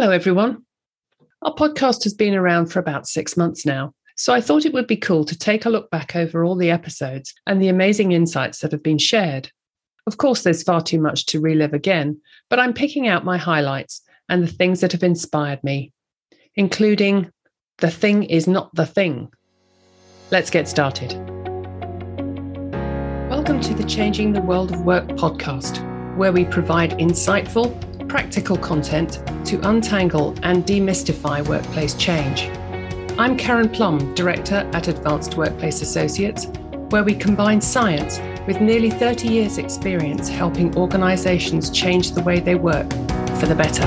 Hello, everyone. Our podcast has been around for about six months now, so I thought it would be cool to take a look back over all the episodes and the amazing insights that have been shared. Of course, there's far too much to relive again, but I'm picking out my highlights and the things that have inspired me, including The Thing is Not the Thing. Let's get started. Welcome to the Changing the World of Work podcast, where we provide insightful, practical content to untangle and demystify workplace change. I'm Karen Plum, Director at Advanced Workplace Associates, where we combine science with nearly 30 years' experience helping organizations change the way they work for the better.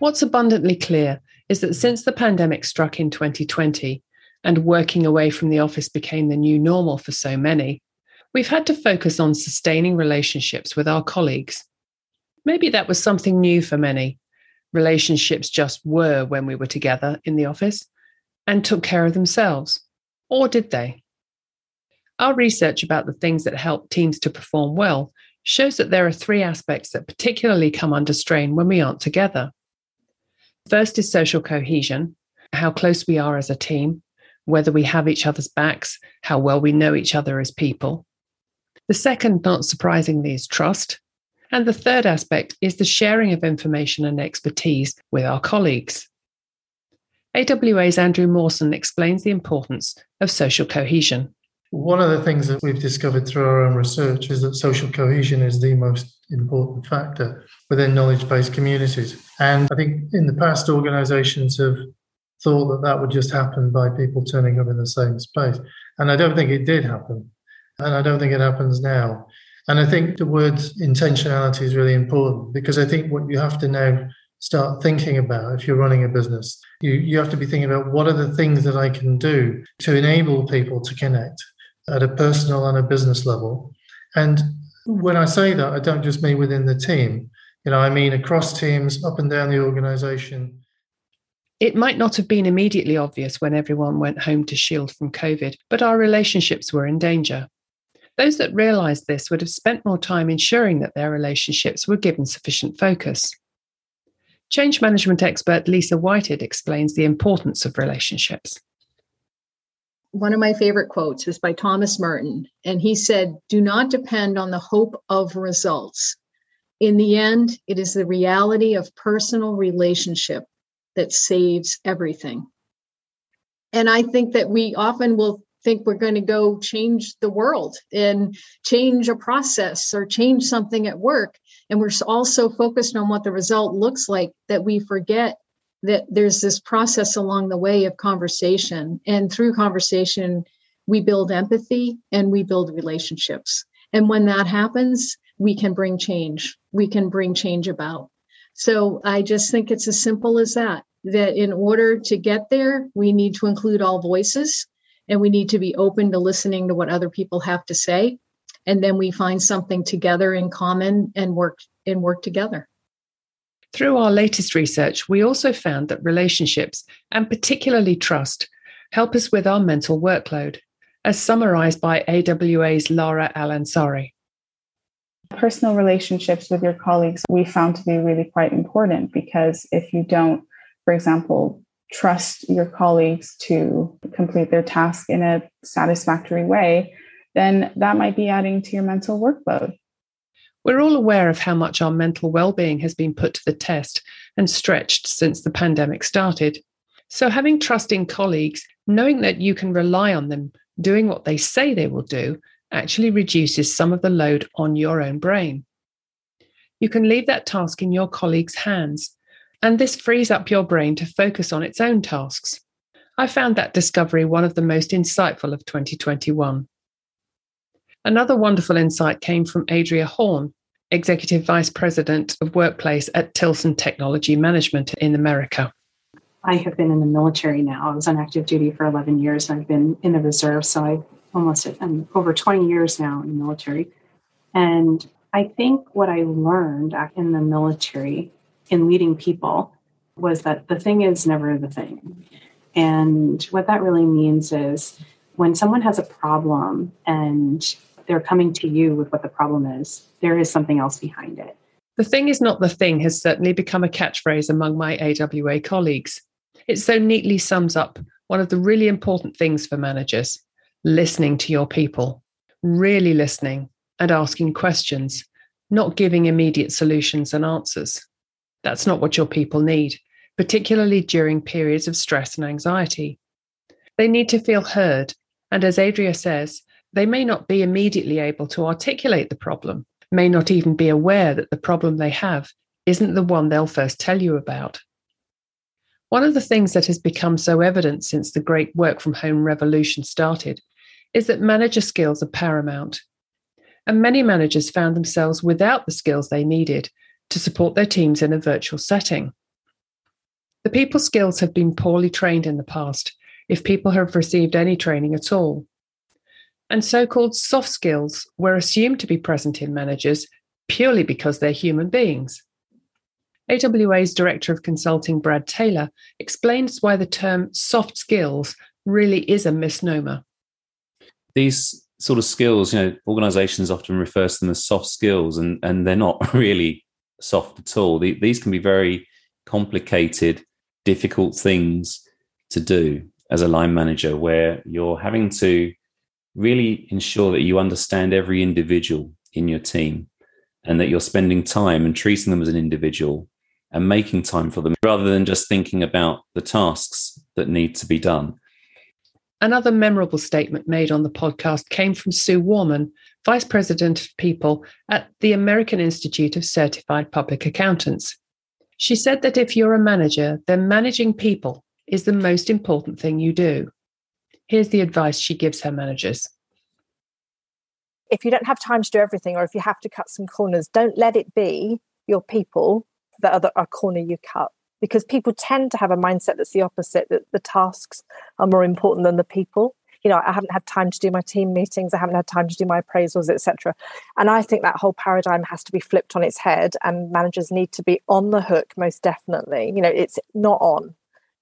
What's abundantly clear is that since the pandemic struck in 2020 and working away from the office became the new normal for so many, we've had to focus on sustaining relationships with our colleagues. Maybe that was something new for many. Relationships just were when we were together in the office and took care of themselves. Or did they? Our research about the things that help teams to perform well shows that there are three aspects that particularly come under strain when we aren't together. First is social cohesion, how close we are as a team, whether we have each other's backs, how well we know each other as people. The second, not surprisingly, is trust. And the third aspect is the sharing of information and expertise with our colleagues. AWA's Andrew Mawson explains the importance of social cohesion. One of the things that we've discovered through our own research is that social cohesion is the most important factor within knowledge based communities. And I think in the past, organizations have thought that that would just happen by people turning up in the same space. And I don't think it did happen. And I don't think it happens now. And I think the word intentionality is really important because I think what you have to now start thinking about if you're running a business, you, you have to be thinking about what are the things that I can do to enable people to connect at a personal and a business level. And when I say that, I don't just mean within the team, you know, I mean across teams, up and down the organization. It might not have been immediately obvious when everyone went home to shield from COVID, but our relationships were in danger. Those that realised this would have spent more time ensuring that their relationships were given sufficient focus. Change management expert Lisa Whitehead explains the importance of relationships. One of my favorite quotes is by Thomas Merton, and he said, Do not depend on the hope of results. In the end, it is the reality of personal relationship that saves everything. And I think that we often will think we're going to go change the world and change a process or change something at work. And we're also focused on what the result looks like that we forget that there's this process along the way of conversation. And through conversation, we build empathy and we build relationships. And when that happens, we can bring change. We can bring change about. So I just think it's as simple as that. That in order to get there, we need to include all voices and we need to be open to listening to what other people have to say. And then we find something together in common and work and work together. Through our latest research we also found that relationships and particularly trust help us with our mental workload as summarized by awa's lara al-ansari personal relationships with your colleagues we found to be really quite important because if you don't for example trust your colleagues to complete their task in a satisfactory way, then that might be adding to your mental workload. We're all aware of how much our mental well-being has been put to the test and stretched since the pandemic started. So having trusting colleagues, knowing that you can rely on them doing what they say they will do, actually reduces some of the load on your own brain. You can leave that task in your colleagues' hands and this frees up your brain to focus on its own tasks. I found that discovery one of the most insightful of 2021. Another wonderful insight came from Adria Horn, Executive Vice President of Workplace at Tilson Technology Management in America. I have been in the military now. I was on active duty for 11 years. and I've been in the reserve, so I almost I'm over 20 years now in the military. And I think what I learned in the military in leading people was that the thing is never the thing. And what that really means is when someone has a problem and they're coming to you with what the problem is. There is something else behind it. The thing is not the thing has certainly become a catchphrase among my AWA colleagues. It so neatly sums up one of the really important things for managers listening to your people, really listening and asking questions, not giving immediate solutions and answers. That's not what your people need, particularly during periods of stress and anxiety. They need to feel heard. And as Adria says, they may not be immediately able to articulate the problem, may not even be aware that the problem they have isn't the one they'll first tell you about. One of the things that has become so evident since the great work from home revolution started is that manager skills are paramount. And many managers found themselves without the skills they needed to support their teams in a virtual setting. The people skills have been poorly trained in the past, if people have received any training at all. And so called soft skills were assumed to be present in managers purely because they're human beings. AWA's Director of Consulting, Brad Taylor, explains why the term soft skills really is a misnomer. These sort of skills, you know, organizations often refer to them as soft skills, and, and they're not really soft at all. These can be very complicated, difficult things to do as a line manager, where you're having to really ensure that you understand every individual in your team and that you're spending time and treating them as an individual and making time for them rather than just thinking about the tasks that need to be done. Another memorable statement made on the podcast came from Sue Warman, Vice President of People at the American Institute of Certified Public Accountants. She said that if you're a manager, then managing people is the most important thing you do. Here's the advice she gives her managers. If you don't have time to do everything, or if you have to cut some corners, don't let it be your people that are the corner you cut. Because people tend to have a mindset that's the opposite, that the tasks are more important than the people. You know, I haven't had time to do my team meetings, I haven't had time to do my appraisals, etc. And I think that whole paradigm has to be flipped on its head, and managers need to be on the hook, most definitely. You know, it's not on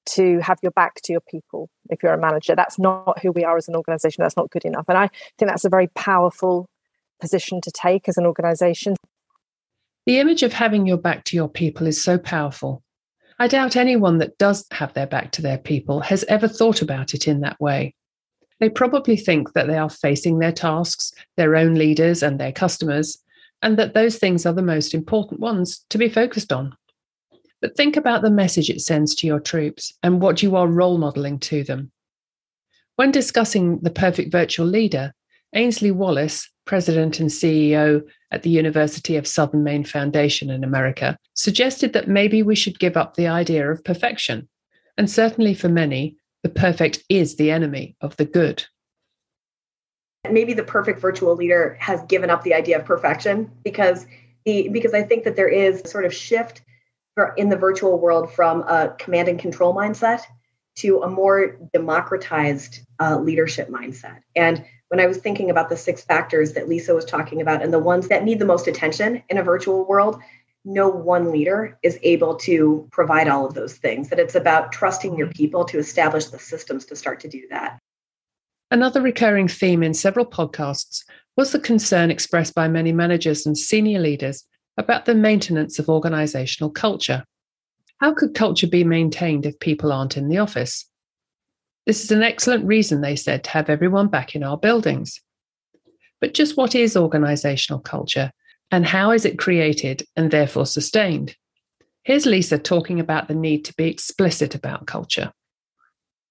to have your back to your people if you're a manager. That's not who we are as an organization. That's not good enough. And I think that's a very powerful position to take as an organization. The image of having your back to your people is so powerful. I doubt anyone that does have their back to their people has ever thought about it in that way. They probably think that they are facing their tasks, their own leaders, and their customers, and that those things are the most important ones to be focused on. But think about the message it sends to your troops and what you are role modeling to them. When discussing the perfect virtual leader, Ainsley Wallace, president and CEO at the University of Southern Maine Foundation in America, suggested that maybe we should give up the idea of perfection. And certainly for many, the perfect is the enemy of the good. Maybe the perfect virtual leader has given up the idea of perfection because the because I think that there is sort of shift in the virtual world from a command and control mindset to a more democratized uh, leadership mindset. And when I was thinking about the six factors that Lisa was talking about and the ones that need the most attention in a virtual world, no one leader is able to provide all of those things. That it's about trusting your mm. people to establish the systems to start to do that. Another recurring theme in several podcasts was the concern expressed by many managers and senior leaders about the maintenance of organizational culture. How could culture be maintained if people aren't in the office? This is an excellent reason, they said, to have everyone back in our buildings. But just what is organizational culture and how is it created and therefore sustained? Here's Lisa talking about the need to be explicit about culture.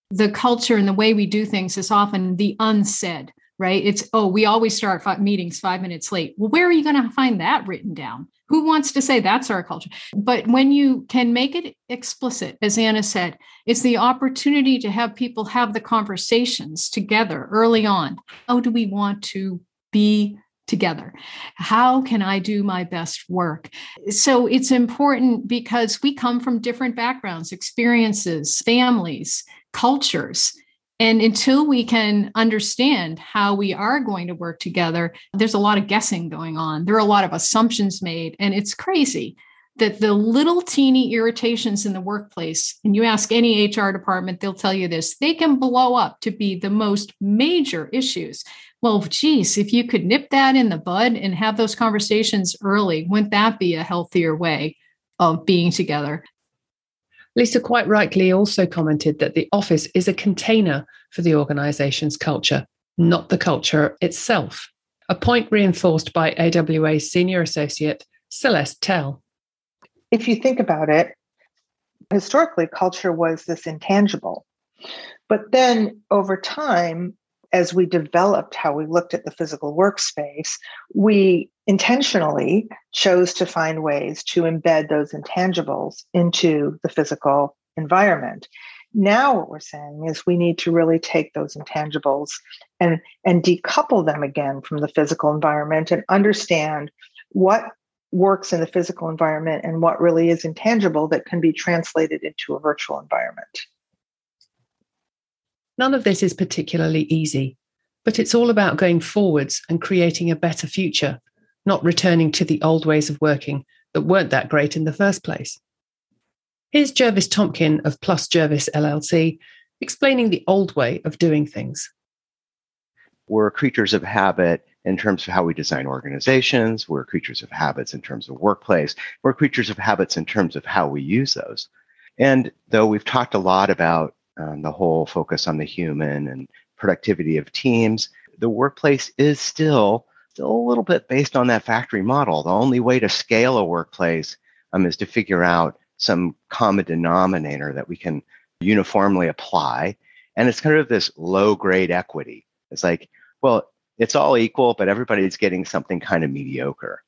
The culture and the way we do things is often the unsaid right? It's, oh, we always start five meetings five minutes late. Well, where are you going to find that written down? Who wants to say that's our culture? But when you can make it explicit, as Anna said, it's the opportunity to have people have the conversations together early on. How do we want to be together? How can I do my best work? So it's important because we come from different backgrounds, experiences, families, cultures. And until we can understand how we are going to work together, there's a lot of guessing going on. There are a lot of assumptions made, and it's crazy that the little teeny irritations in the workplace, and you ask any HR department, they'll tell you this, they can blow up to be the most major issues. Well, geez, if you could nip that in the bud and have those conversations early, wouldn't that be a healthier way of being together? Lisa quite rightly also commented that the office is a container for the organization's culture, not the culture itself, a point reinforced by AWA senior associate Celeste Tell. If you think about it, historically, culture was this intangible. But then over time, as we developed how we looked at the physical workspace, we intentionally chose to find ways to embed those intangibles into the physical environment. Now, what we're saying is we need to really take those intangibles and, and decouple them again from the physical environment and understand what works in the physical environment and what really is intangible that can be translated into a virtual environment. None of this is particularly easy, but it's all about going forwards and creating a better future, not returning to the old ways of working that weren't that great in the first place. Here's Jervis Tompkin of Plus Jervis LLC explaining the old way of doing things. We're creatures of habit in terms of how we design organizations. We're creatures of habits in terms of workplace. We're creatures of habits in terms of how we use those. And though we've talked a lot about um, the whole focus on the human and productivity of teams, the workplace is still still a little bit based on that factory model. The only way to scale a workplace um, is to figure out some common denominator that we can uniformly apply. And it's kind of this low grade equity. It's like, well, it's all equal, but everybody's getting something kind of mediocre.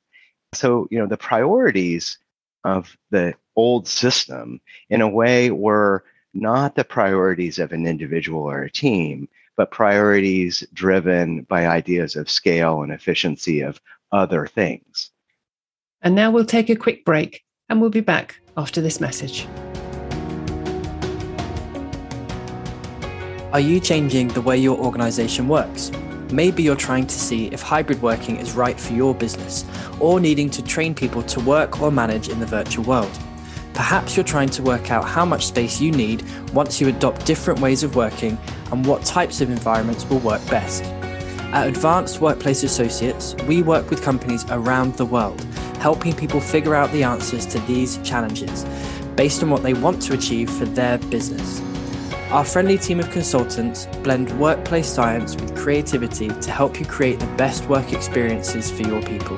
So, you know, the priorities of the old system in a way were not the priorities of an individual or a team, but priorities driven by ideas of scale and efficiency of other things. And now we'll take a quick break and we'll be back after this message. Are you changing the way your organization works? Maybe you're trying to see if hybrid working is right for your business or needing to train people to work or manage in the virtual world. Perhaps you're trying to work out how much space you need once you adopt different ways of working and what types of environments will work best. At Advanced Workplace Associates, we work with companies around the world, helping people figure out the answers to these challenges based on what they want to achieve for their business. Our friendly team of consultants blend workplace science with creativity to help you create the best work experiences for your people.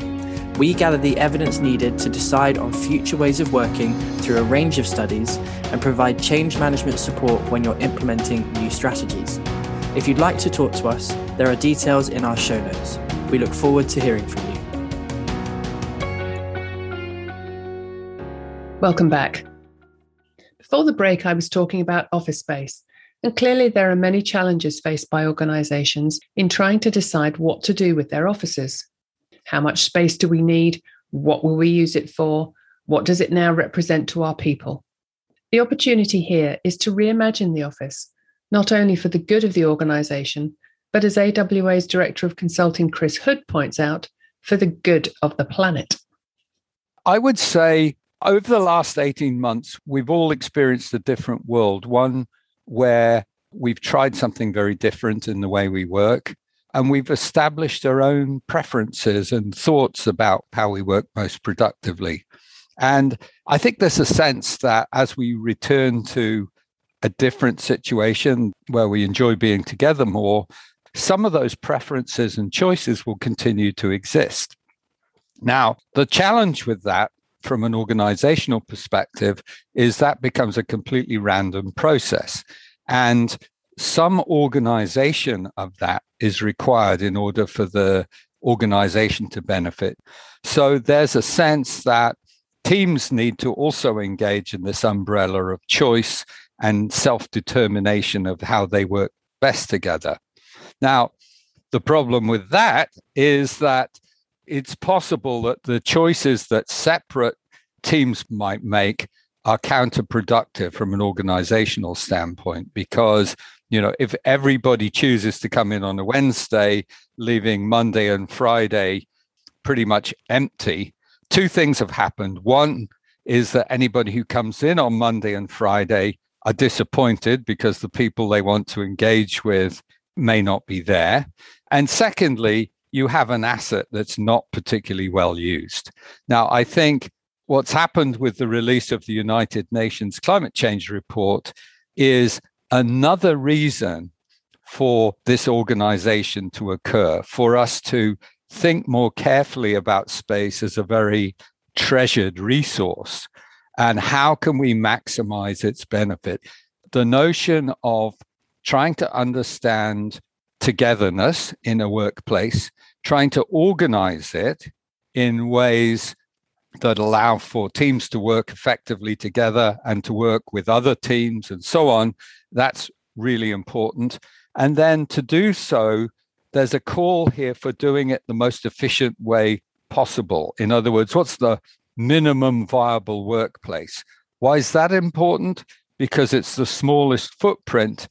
We gather the evidence needed to decide on future ways of working through a range of studies and provide change management support when you're implementing new strategies. If you'd like to talk to us, there are details in our show notes. We look forward to hearing from you. Welcome back. Before the break, I was talking about office space. And clearly, there are many challenges faced by organizations in trying to decide what to do with their offices. How much space do we need? What will we use it for? What does it now represent to our people? The opportunity here is to reimagine the office, not only for the good of the organization, but as AWA's Director of Consulting, Chris Hood, points out, for the good of the planet. I would say over the last 18 months, we've all experienced a different world, one where we've tried something very different in the way we work and we've established our own preferences and thoughts about how we work most productively. And I think there's a sense that as we return to a different situation where we enjoy being together more, some of those preferences and choices will continue to exist. Now, the challenge with that from an organizational perspective is that becomes a completely random process. And some organization of that is required in order for the organization to benefit. So there's a sense that teams need to also engage in this umbrella of choice and self determination of how they work best together. Now, the problem with that is that it's possible that the choices that separate teams might make are counterproductive from an organizational standpoint because you know, if everybody chooses to come in on a Wednesday, leaving Monday and Friday pretty much empty, two things have happened. One is that anybody who comes in on Monday and Friday are disappointed because the people they want to engage with may not be there. And secondly, you have an asset that's not particularly well used. Now, I think what's happened with the release of the United Nations climate change report is another reason for this organization to occur, for us to think more carefully about space as a very treasured resource and how can we maximize its benefit. The notion of trying to understand togetherness in a workplace, trying to organize it in ways that allow for teams to work effectively together and to work with other teams and so on. That's really important. And then to do so, there's a call here for doing it the most efficient way possible. In other words, what's the minimum viable workplace? Why is that important? Because it's the smallest footprint,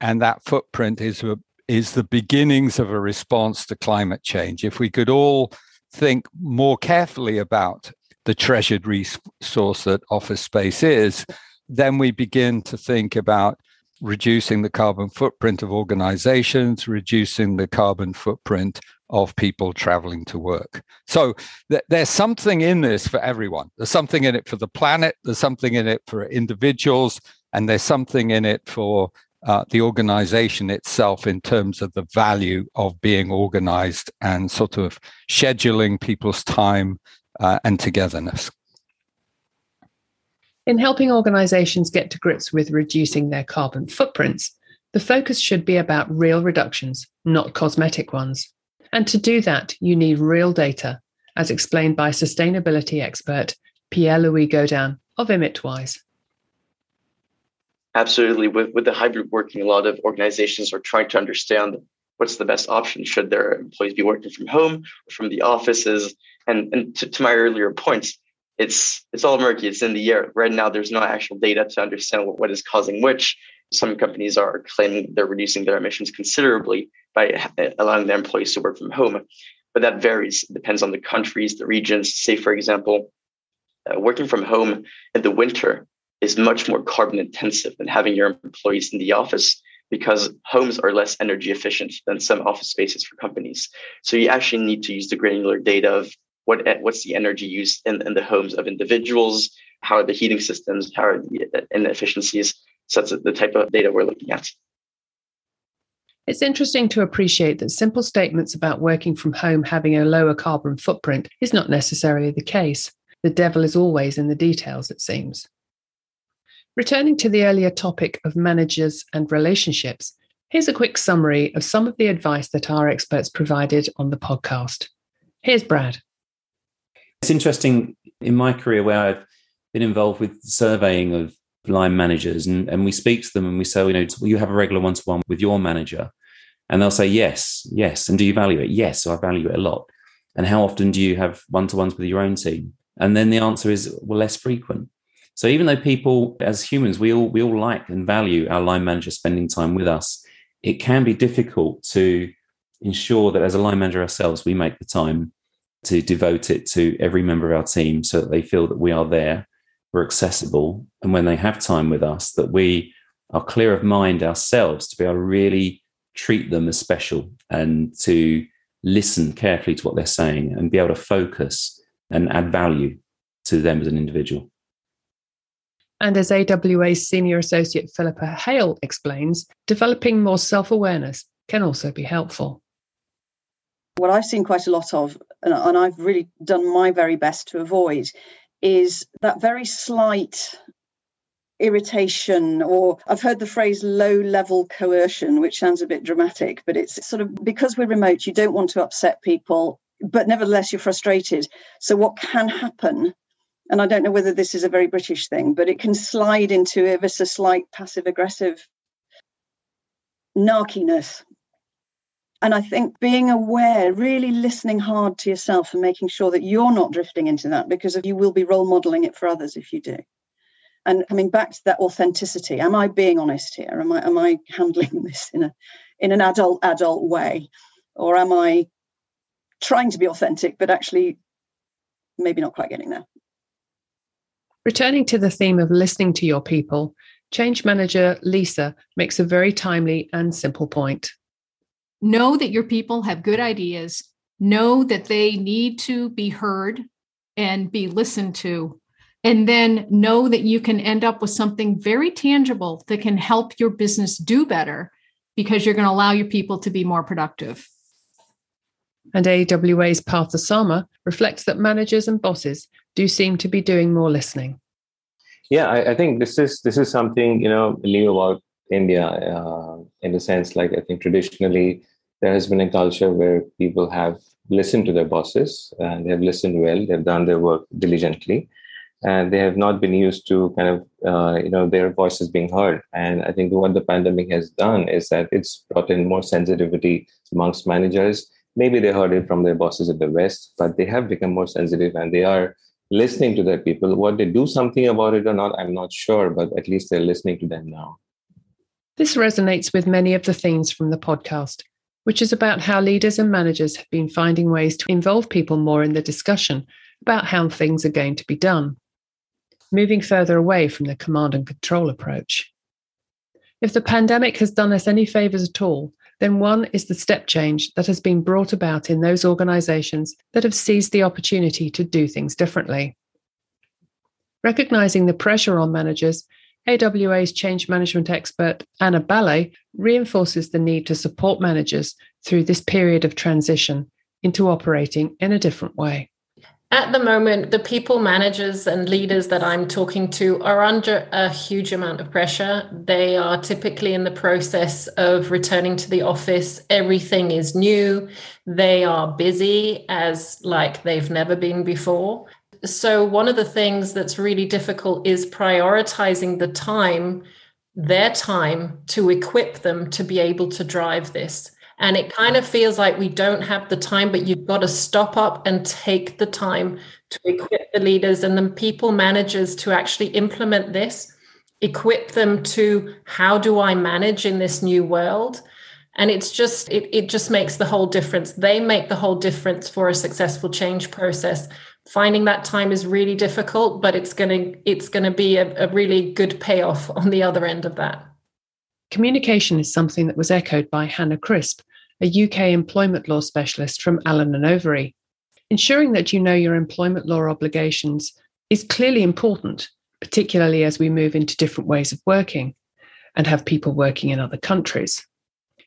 and that footprint is is the beginnings of a response to climate change. If we could all think more carefully about the treasured resource that office space is, then we begin to think about reducing the carbon footprint of organizations, reducing the carbon footprint of people traveling to work. So th- there's something in this for everyone. There's something in it for the planet, there's something in it for individuals, and there's something in it for uh, the organization itself in terms of the value of being organized and sort of scheduling people's time uh, and togetherness. In helping organizations get to grips with reducing their carbon footprints, the focus should be about real reductions, not cosmetic ones. And to do that, you need real data, as explained by sustainability expert Pierre Louis Godin of Emitwise. Absolutely. With, with the hybrid working, a lot of organizations are trying to understand what's the best option. Should their employees be working from home or from the offices? And, and to, to my earlier points, it's it's all murky. It's in the air right now. There's no actual data to understand what, what is causing which. Some companies are claiming they're reducing their emissions considerably by allowing their employees to work from home, but that varies. It depends on the countries, the regions. Say, for example, uh, working from home in the winter is much more carbon intensive than having your employees in the office because homes are less energy efficient than some office spaces for companies. So you actually need to use the granular data of what what's the energy use in, in the homes of individuals, how are the heating systems, how are the inefficiencies. So that's the type of data we're looking at. It's interesting to appreciate that simple statements about working from home having a lower carbon footprint is not necessarily the case. The devil is always in the details, it seems. Returning to the earlier topic of managers and relationships, here's a quick summary of some of the advice that our experts provided on the podcast. Here's Brad. It's interesting in my career where I've been involved with surveying of line managers and, and we speak to them and we say, you know, you have a regular one to one with your manager? And they'll say, yes, yes. And do you value it? Yes, so I value it a lot. And how often do you have one to ones with your own team? And then the answer is, well, less frequent. So even though people, as humans, we all we all like and value our line manager spending time with us, it can be difficult to ensure that as a line manager ourselves, we make the time to devote it to every member of our team so that they feel that we are there, we're accessible, and when they have time with us, that we are clear of mind ourselves to be able to really treat them as special and to listen carefully to what they're saying and be able to focus and add value to them as an individual. And as AWA's Senior Associate Philippa Hale explains, developing more self awareness can also be helpful. What I've seen quite a lot of, and I've really done my very best to avoid, is that very slight irritation or I've heard the phrase low level coercion, which sounds a bit dramatic, but it's sort of because we're remote, you don't want to upset people, but nevertheless, you're frustrated. So, what can happen? And I don't know whether this is a very British thing, but it can slide into a, a slight passive aggressive narkiness and I think being aware, really listening hard to yourself and making sure that you're not drifting into that because you will be role modeling it for others if you do. And coming back to that authenticity, am I being honest here? Am I am I handling this in a in an adult adult way? Or am I trying to be authentic, but actually maybe not quite getting there? Returning to the theme of listening to your people, change manager Lisa makes a very timely and simple point. Know that your people have good ideas, know that they need to be heard and be listened to, and then know that you can end up with something very tangible that can help your business do better because you're going to allow your people to be more productive. And AWA's Partha Sama reflects that managers and bosses do seem to be doing more listening. Yeah, I, I think this is this is something you know new about India uh, in the sense like I think traditionally there has been a culture where people have listened to their bosses and they have listened well, they've done their work diligently, and they have not been used to kind of uh, you know their voices being heard. And I think what the pandemic has done is that it's brought in more sensitivity amongst managers maybe they heard it from their bosses at the West, but they have become more sensitive and they are listening to their people. What they do something about it or not, I'm not sure, but at least they're listening to them now. This resonates with many of the themes from the podcast, which is about how leaders and managers have been finding ways to involve people more in the discussion about how things are going to be done, moving further away from the command and control approach. If the pandemic has done us any favours at all, then one is the step change that has been brought about in those organizations that have seized the opportunity to do things differently. Recognizing the pressure on managers, AWA's change management expert Anna Ballet reinforces the need to support managers through this period of transition into operating in a different way. At the moment, the people managers and leaders that I'm talking to are under a huge amount of pressure. They are typically in the process of returning to the office. Everything is new. They are busy as like they've never been before. So, one of the things that's really difficult is prioritizing the time, their time, to equip them to be able to drive this. And it kind of feels like we don't have the time, but you've got to stop up and take the time to equip the leaders and the people managers to actually implement this, equip them to how do I manage in this new world? And it's just, it, it just makes the whole difference. They make the whole difference for a successful change process. Finding that time is really difficult, but it's gonna it's gonna be a, a really good payoff on the other end of that. Communication is something that was echoed by Hannah Crisp, a UK employment law specialist from Allen and Overy. Ensuring that you know your employment law obligations is clearly important, particularly as we move into different ways of working and have people working in other countries.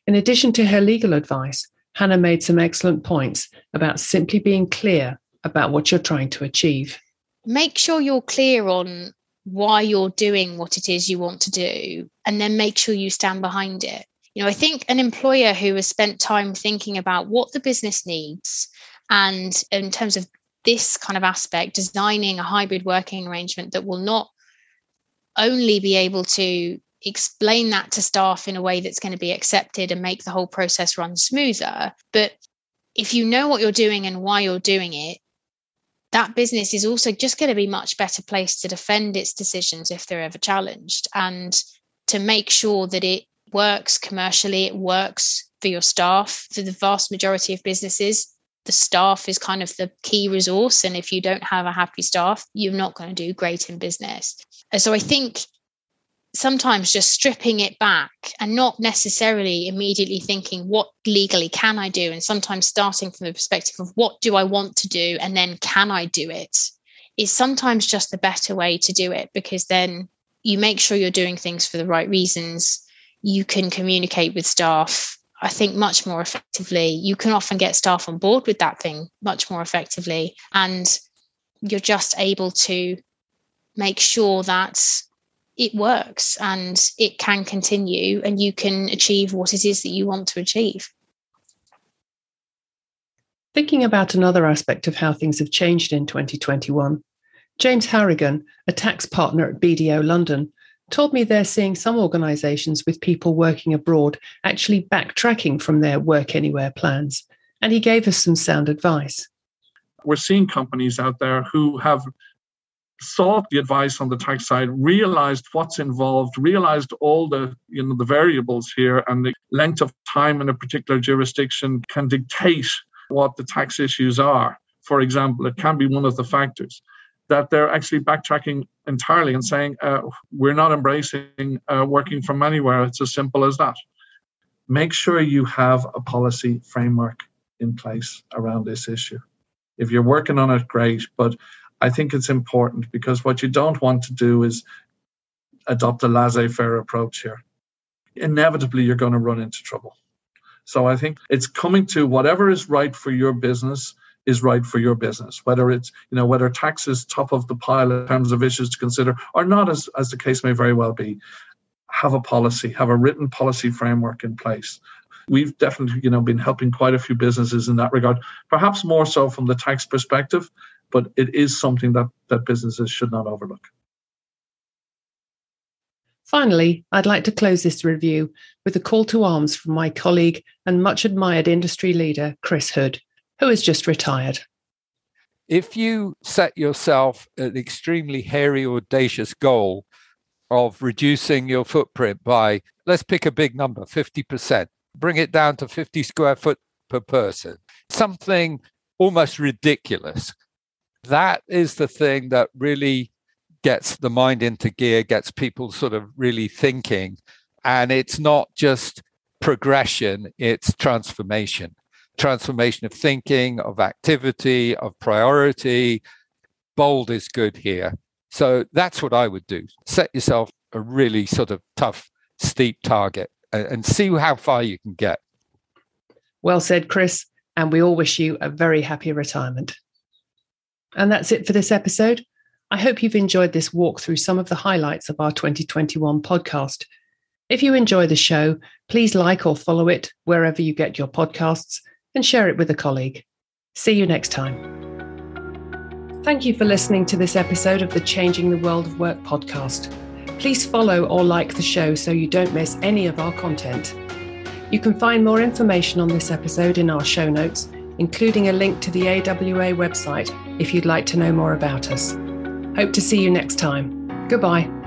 In addition to her legal advice, Hannah made some excellent points about simply being clear about what you're trying to achieve. Make sure you're clear on why you're doing what it is you want to do, and then make sure you stand behind it. You know, I think an employer who has spent time thinking about what the business needs and in terms of this kind of aspect, designing a hybrid working arrangement that will not only be able to explain that to staff in a way that's going to be accepted and make the whole process run smoother. But if you know what you're doing and why you're doing it, that business is also just going to be much better placed to defend its decisions if they're ever challenged and to make sure that it works commercially, it works for your staff. For the vast majority of businesses, the staff is kind of the key resource. And if you don't have a happy staff, you're not going to do great in business. And so I think sometimes just stripping it back and not necessarily immediately thinking, what legally can I do? And sometimes starting from the perspective of what do I want to do? And then can I do it? Is sometimes just the better way to do it because then you make sure you're doing things for the right reasons you can communicate with staff I think much more effectively. You can often get staff on board with that thing much more effectively. And you're just able to make sure that it works and it can continue and you can achieve what it is that you want to achieve. Thinking about another aspect of how things have changed in 2021, James Harrigan, a tax partner at BDO London, told me they're seeing some organizations with people working abroad actually backtracking from their work anywhere plans. And he gave us some sound advice. We're seeing companies out there who have sought the advice on the tax side, realized what's involved, realized all the you know the variables here and the length of time in a particular jurisdiction can dictate what the tax issues are. For example, it can be one of the factors that they're actually backtracking entirely and saying uh, we're not embracing uh, working from anywhere. It's as simple as that. make sure you have a policy framework in place around this issue. If you're working on it, great. But I think it's important because what you don't want to do is adopt a laissez faire approach here. Inevitably, you're going to run into trouble. So I think it's coming to whatever is right for your business is right for your business, whether it's, you know, whether tax is top of the pile in terms of issues to consider or not, as, as the case may very well be. Have a policy, have a written policy framework in place. We've definitely, you know, been helping quite a few businesses in that regard, perhaps more so from the tax perspective, but it is something that, that businesses should not overlook. Finally, I'd like to close this review with a call to arms from my colleague and much admired industry leader, Chris Hood, who has just retired. If you set yourself an extremely hairy, audacious goal of reducing your footprint by, let's pick a big number, 50%, bring it down to 50 square foot per person, something almost ridiculous. That is the thing that really gets the mind into gear, gets people sort of really thinking. And it's not just progression, it's transformation transformation of thinking, of activity, of priority. Bold is good here. So that's what I would do. Set yourself a really sort of tough, steep target and, see how far you can get. Well said, Chris. And we all wish you a very happy retirement. And that's it for this episode. I hope you've enjoyed this walk through some of the highlights of our 2021 podcast. If you enjoy the show, please like or follow it wherever you get your podcasts and share it with a colleague. See you next time. Thank you for listening to this episode of the Changing the World of Work podcast. Please follow or like the show so you don't miss any of our content. You can find more information on this episode in our show notes, including a link to the AWA website if you'd like to know more about us. Hope to see you next time. Goodbye.